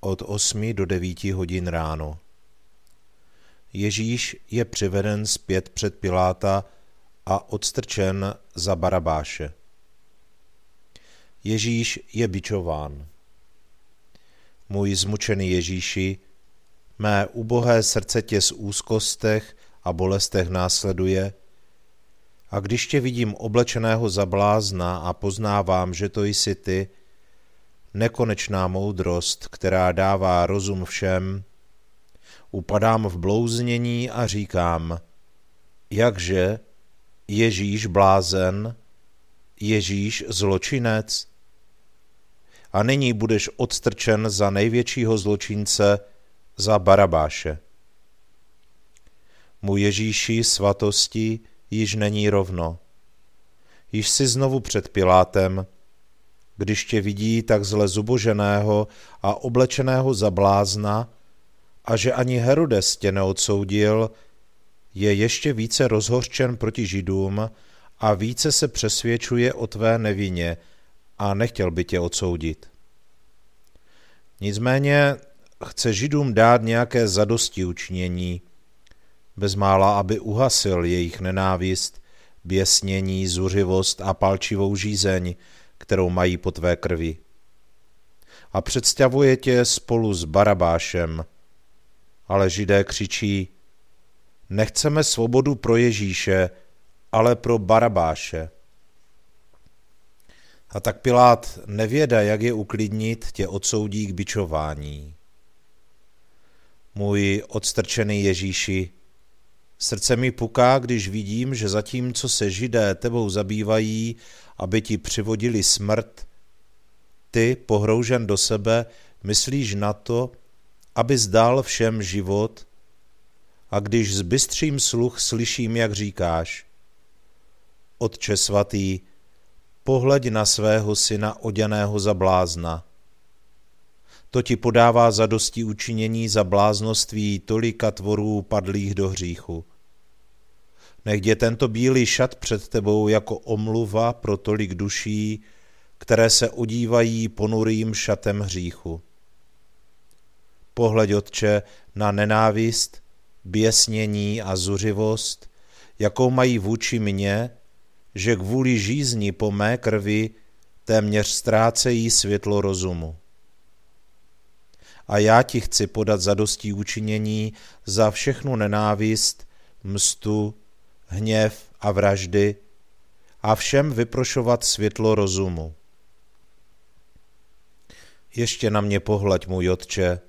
od 8 do 9 hodin ráno. Ježíš je přiveden zpět před Piláta a odstrčen za Barabáše. Ježíš je bičován. Můj zmučený Ježíši, mé ubohé srdce tě z úzkostech a bolestech následuje, a když tě vidím oblečeného za blázna a poznávám, že to jsi ty, nekonečná moudrost, která dává rozum všem, upadám v blouznění a říkám, jakže Ježíš blázen, Ježíš zločinec? A nyní budeš odstrčen za největšího zločince, za Barabáše. Mu Ježíši svatosti již není rovno. Již si znovu před Pilátem, když tě vidí tak zle zuboženého a oblečeného za blázna, a že ani Herodes tě neodsoudil, je ještě více rozhořčen proti židům a více se přesvědčuje o tvé nevině a nechtěl by tě odsoudit. Nicméně chce židům dát nějaké zadosti učinění, bezmála, aby uhasil jejich nenávist, běsnění, zuřivost a palčivou žízeň, kterou mají po tvé krvi. A představuje tě spolu s Barabášem. Ale židé křičí, nechceme svobodu pro Ježíše, ale pro Barabáše. A tak Pilát nevěda, jak je uklidnit, tě odsoudí k bičování. Můj odstrčený Ježíši, srdce mi puká, když vidím, že zatímco se židé tebou zabývají aby ti přivodili smrt, ty, pohroužen do sebe, myslíš na to, aby zdál všem život, a když zbystřím sluch slyším, jak říkáš, Otče svatý, pohleď na svého syna oděného za blázna. To ti podává zadosti učinění za bláznoství tolika tvorů padlých do hříchu. Nech je tento bílý šat před tebou jako omluva pro tolik duší, které se odívají ponurým šatem hříchu. Pohleď, Otče, na nenávist, běsnění a zuřivost, jakou mají vůči mně, že kvůli žízni po mé krvi téměř ztrácejí světlo rozumu. A já ti chci podat zadostí učinění za všechnu nenávist, mstu, hněv a vraždy a všem vyprošovat světlo rozumu. Ještě na mě pohlaď, můj otče.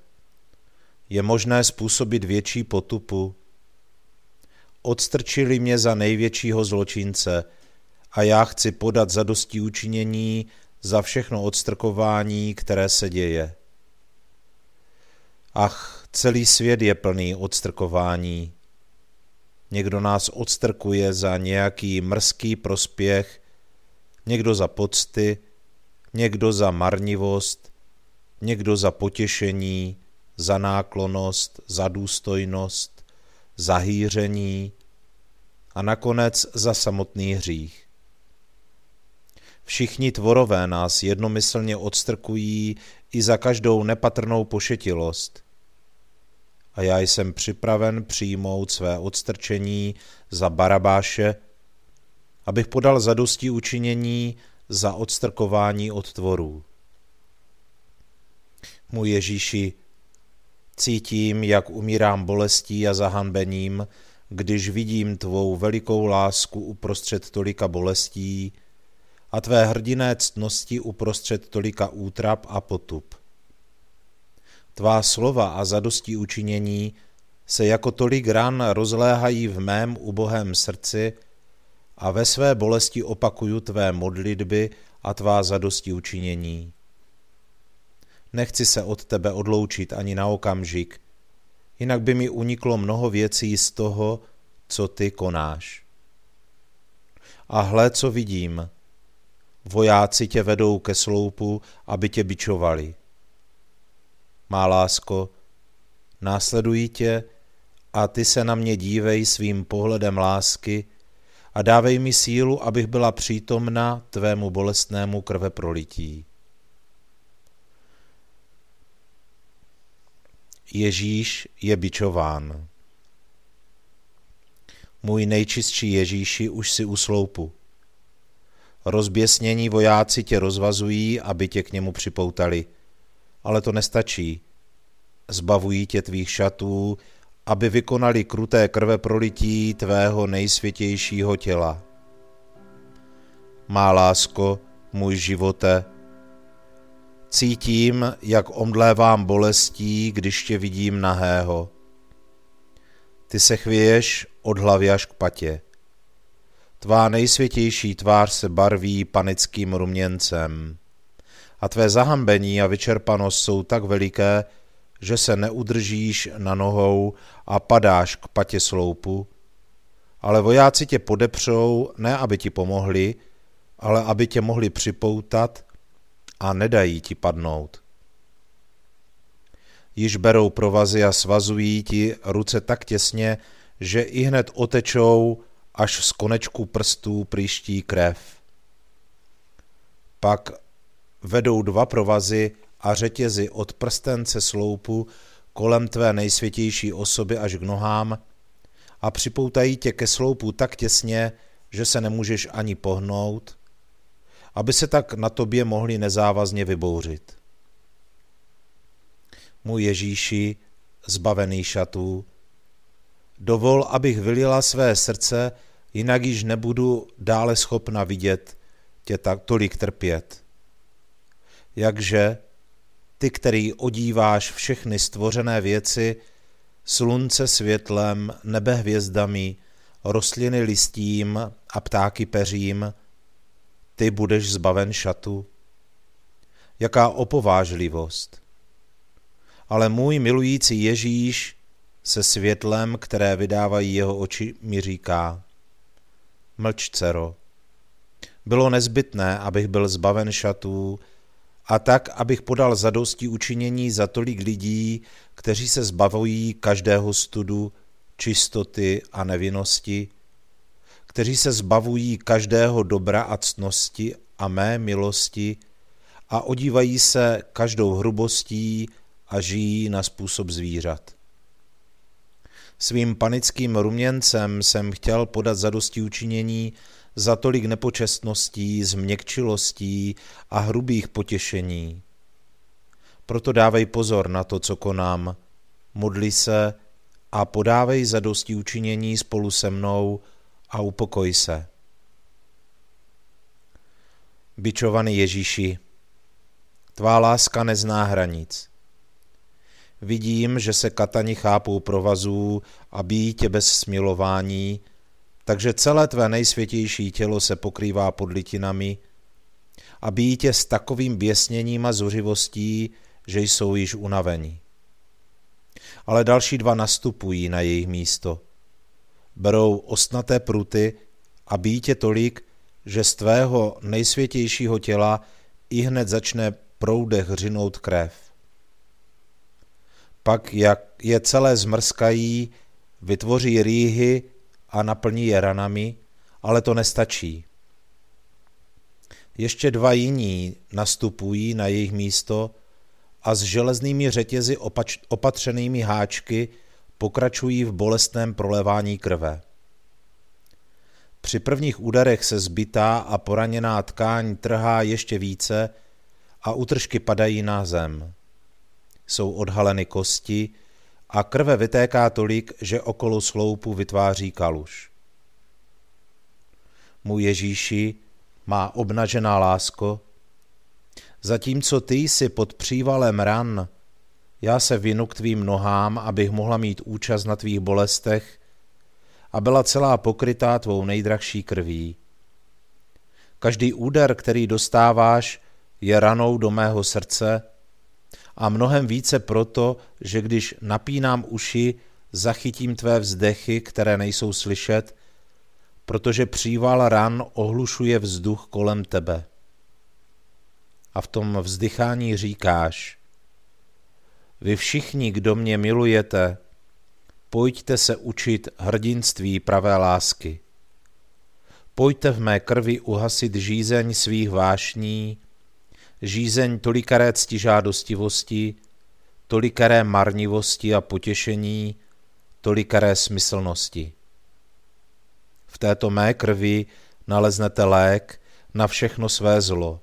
Je možné způsobit větší potupu. Odstrčili mě za největšího zločince a já chci podat zadosti učinění za všechno odstrkování, které se děje. Ach, celý svět je plný odstrkování. Někdo nás odstrkuje za nějaký mrzký prospěch, někdo za pocty, někdo za marnivost, někdo za potěšení, za náklonost, za důstojnost, za hýření a nakonec za samotný hřích. Všichni tvorové nás jednomyslně odstrkují i za každou nepatrnou pošetilost. A já jsem připraven přijmout své odstrčení za Barabáše, abych podal zadosti učinění za odstrkování od tvorů. Můj Ježíši, cítím, jak umírám bolestí a zahanbením, když vidím tvou velikou lásku uprostřed tolika bolestí a tvé hrdiné ctnosti uprostřed tolika útrap a potup. Tvá slova a zadosti učinění se jako tolik ran rozléhají v mém ubohém srdci a ve své bolesti opakuju tvé modlitby a tvá zadosti učinění. Nechci se od tebe odloučit ani na okamžik, jinak by mi uniklo mnoho věcí z toho, co ty konáš. A hle, co vidím. Vojáci tě vedou ke sloupu, aby tě bičovali. Má lásko, následují tě a ty se na mě dívej svým pohledem lásky a dávej mi sílu, abych byla přítomna tvému bolestnému krve prolití. Ježíš je bičován. Můj nejčistší Ježíši už si u sloupu. Rozběsnění vojáci tě rozvazují, aby tě k němu připoutali. Ale to nestačí. Zbavují tě tvých šatů, aby vykonali kruté krve prolití tvého nejsvětějšího těla. Má lásko, můj živote, Cítím, jak omdlévám bolestí, když tě vidím nahého. Ty se chvěješ od hlavy až k patě. Tvá nejsvětější tvář se barví panickým ruměncem. A tvé zahambení a vyčerpanost jsou tak veliké, že se neudržíš na nohou a padáš k patě sloupu, ale vojáci tě podepřou ne, aby ti pomohli, ale aby tě mohli připoutat a nedají ti padnout. Již berou provazy a svazují ti ruce tak těsně, že i hned otečou, až z konečku prstů příští krev. Pak vedou dva provazy a řetězy od prstence sloupu kolem tvé nejsvětější osoby až k nohám a připoutají tě ke sloupu tak těsně, že se nemůžeš ani pohnout aby se tak na tobě mohli nezávazně vybouřit. Můj Ježíši, zbavený šatů, dovol, abych vylila své srdce, jinak již nebudu dále schopna vidět tě tak tolik trpět. Jakže ty, který odíváš všechny stvořené věci, slunce světlem, nebe hvězdami, rostliny listím a ptáky peřím, ty budeš zbaven šatu? Jaká opovážlivost! Ale můj milující Ježíš se světlem, které vydávají jeho oči, mi říká, mlč, dcero. Bylo nezbytné, abych byl zbaven šatů a tak, abych podal zadosti učinění za tolik lidí, kteří se zbavují každého studu, čistoty a nevinnosti, kteří se zbavují každého dobra a ctnosti a mé milosti a odívají se každou hrubostí a žijí na způsob zvířat. Svým panickým ruměncem jsem chtěl podat zadosti učinění za tolik nepočestností, změkčilostí a hrubých potěšení. Proto dávej pozor na to, co konám, modli se a podávej zadosti učinění spolu se mnou a upokoj se. Bičovaný Ježíši, tvá láska nezná hranic. Vidím, že se katani chápou provazů a bíjí tě bez smilování, takže celé tvé nejsvětější tělo se pokrývá podlitinami a bíjí tě s takovým běsněním a zuřivostí, že jsou již unavení. Ale další dva nastupují na jejich místo. Berou ostnaté pruty a bíjí tě tolik, že z tvého nejsvětějšího těla i hned začne proudech hřinout krev. Pak, jak je celé zmrskají, vytvoří rýhy a naplní je ranami, ale to nestačí. Ještě dva jiní nastupují na jejich místo a s železnými řetězy opač, opatřenými háčky pokračují v bolestném prolevání krve. Při prvních úderech se zbytá a poraněná tkáň trhá ještě více a útržky padají na zem. Jsou odhaleny kosti a krve vytéká tolik, že okolo sloupu vytváří kaluš. Můj Ježíši, má obnažená lásko, zatímco ty jsi pod přívalem ran, já se vinu k tvým nohám, abych mohla mít účast na tvých bolestech a byla celá pokrytá tvou nejdrahší krví. Každý úder, který dostáváš, je ranou do mého srdce a mnohem více proto, že když napínám uši, zachytím tvé vzdechy, které nejsou slyšet, protože příval ran ohlušuje vzduch kolem tebe. A v tom vzdychání říkáš, vy všichni, kdo mě milujete, pojďte se učit hrdinství pravé lásky. Pojďte v mé krvi uhasit žízeň svých vášní, žízeň tolikaré ctižádostivosti, tolikaré marnivosti a potěšení, tolikaré smyslnosti. V této mé krvi naleznete lék na všechno své zlo.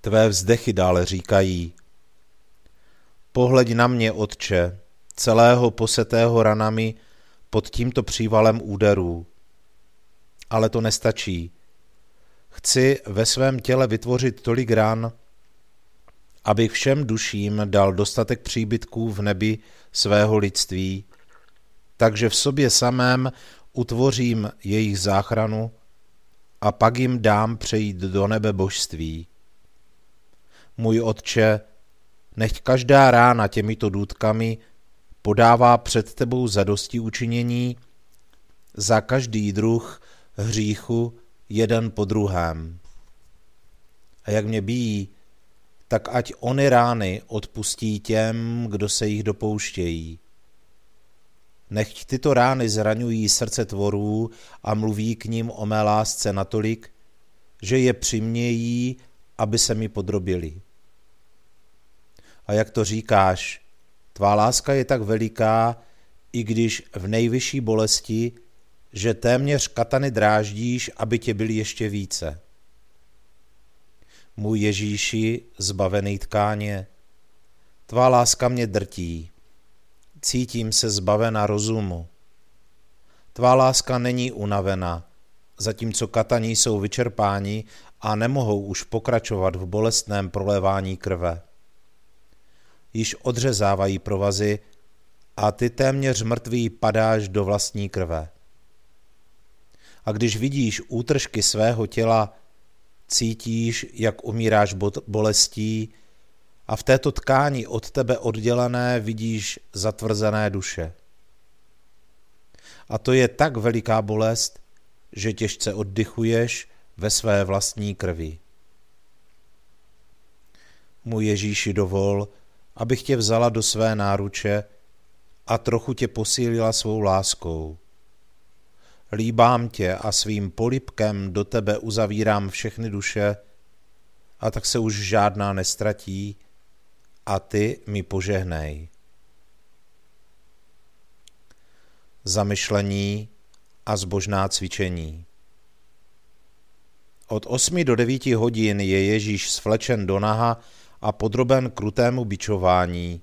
Tvé vzdechy dále říkají, pohleď na mě, Otče, celého posetého ranami pod tímto přívalem úderů. Ale to nestačí. Chci ve svém těle vytvořit tolik ran, abych všem duším dal dostatek příbytků v nebi svého lidství, takže v sobě samém utvořím jejich záchranu a pak jim dám přejít do nebe božství. Můj otče, nechť každá rána těmito důtkami podává před tebou zadosti učinění za každý druh hříchu jeden po druhém. A jak mě bíjí, tak ať ony rány odpustí těm, kdo se jich dopouštějí. Nechť tyto rány zraňují srdce tvorů a mluví k ním o mé lásce natolik, že je přimějí, aby se mi podrobili. A jak to říkáš, tvá láska je tak veliká, i když v nejvyšší bolesti, že téměř katany dráždíš, aby tě byli ještě více. Můj Ježíši, zbavený tkáně, tvá láska mě drtí, cítím se zbavena rozumu. Tvá láska není unavena, zatímco kataní jsou vyčerpáni a nemohou už pokračovat v bolestném prolévání krve. Již odřezávají provazy a ty téměř mrtvý padáš do vlastní krve. A když vidíš útržky svého těla, cítíš, jak umíráš bolestí a v této tkání od tebe oddělené vidíš zatvrzené duše. A to je tak veliká bolest, že těžce oddychuješ ve své vlastní krvi. Můj Ježíši dovol, abych tě vzala do své náruče a trochu tě posílila svou láskou. Líbám tě a svým polipkem do tebe uzavírám všechny duše, a tak se už žádná nestratí, a ty mi požehnej. zamyšlení a zbožná cvičení. Od 8 do 9 hodin je Ježíš svlečen do naha a podroben krutému bičování.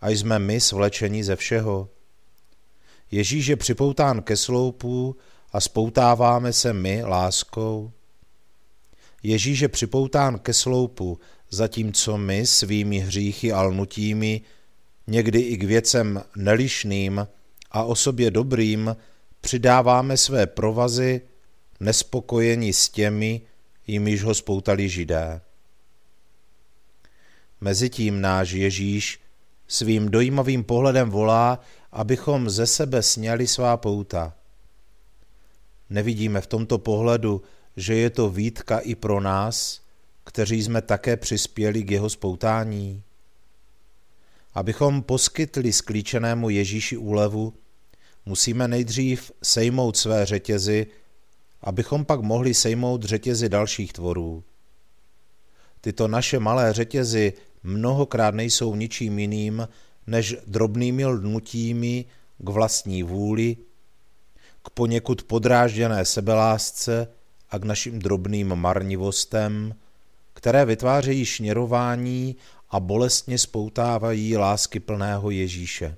A jsme my svlečeni ze všeho. Ježíš je připoután ke sloupu a spoutáváme se my láskou. Ježíš je připoután ke sloupu, zatímco my svými hříchy a lnutími, někdy i k věcem nelišným a o sobě dobrým, přidáváme své provazy, nespokojení s těmi, jimiž ho spoutali židé. Mezitím náš Ježíš svým dojímavým pohledem volá, abychom ze sebe sněli svá pouta. Nevidíme v tomto pohledu, že je to výtka i pro nás, kteří jsme také přispěli k jeho spoutání? Abychom poskytli sklíčenému Ježíši úlevu, musíme nejdřív sejmout své řetězy, abychom pak mohli sejmout řetězy dalších tvorů. Tyto naše malé řetězy mnohokrát nejsou ničím jiným, než drobnými lnutími k vlastní vůli, k poněkud podrážděné sebelásce a k našim drobným marnivostem, které vytvářejí šněrování a bolestně spoutávají lásky plného Ježíše.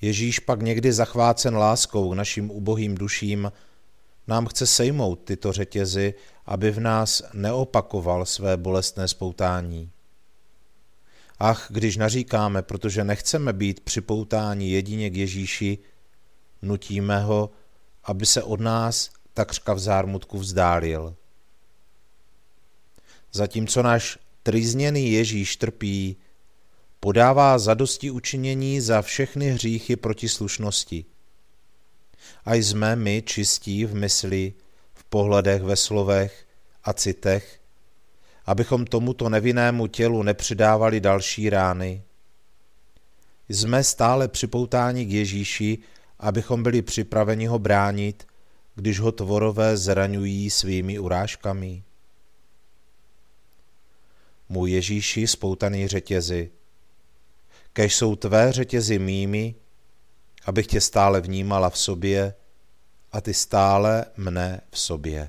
Ježíš pak někdy zachvácen láskou k našim ubohým duším nám chce sejmout tyto řetězy, aby v nás neopakoval své bolestné spoutání. Ach, když naříkáme, protože nechceme být připoutáni jedině k Ježíši, nutíme ho, aby se od nás takřka v zármutku vzdálil. Zatímco náš trizněný Ježíš trpí, podává zadosti učinění za všechny hříchy proti slušnosti. A jsme my čistí v mysli, v pohledech, ve slovech a citech, abychom tomuto nevinnému tělu nepřidávali další rány. Jsme stále připoutáni k Ježíši, abychom byli připraveni ho bránit, když ho tvorové zraňují svými urážkami. Můj Ježíši spoutaný řetězy, kež jsou tvé řetězy mými, abych tě stále vnímala v sobě a ty stále mne v sobě.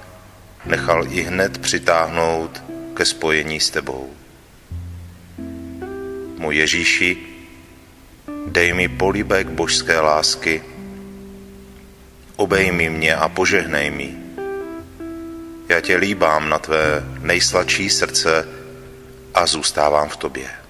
nechal i hned přitáhnout ke spojení s tebou. Můj Ježíši, dej mi políbek božské lásky, obejmi mě a požehnej mi. Já tě líbám na tvé nejsladší srdce a zůstávám v tobě.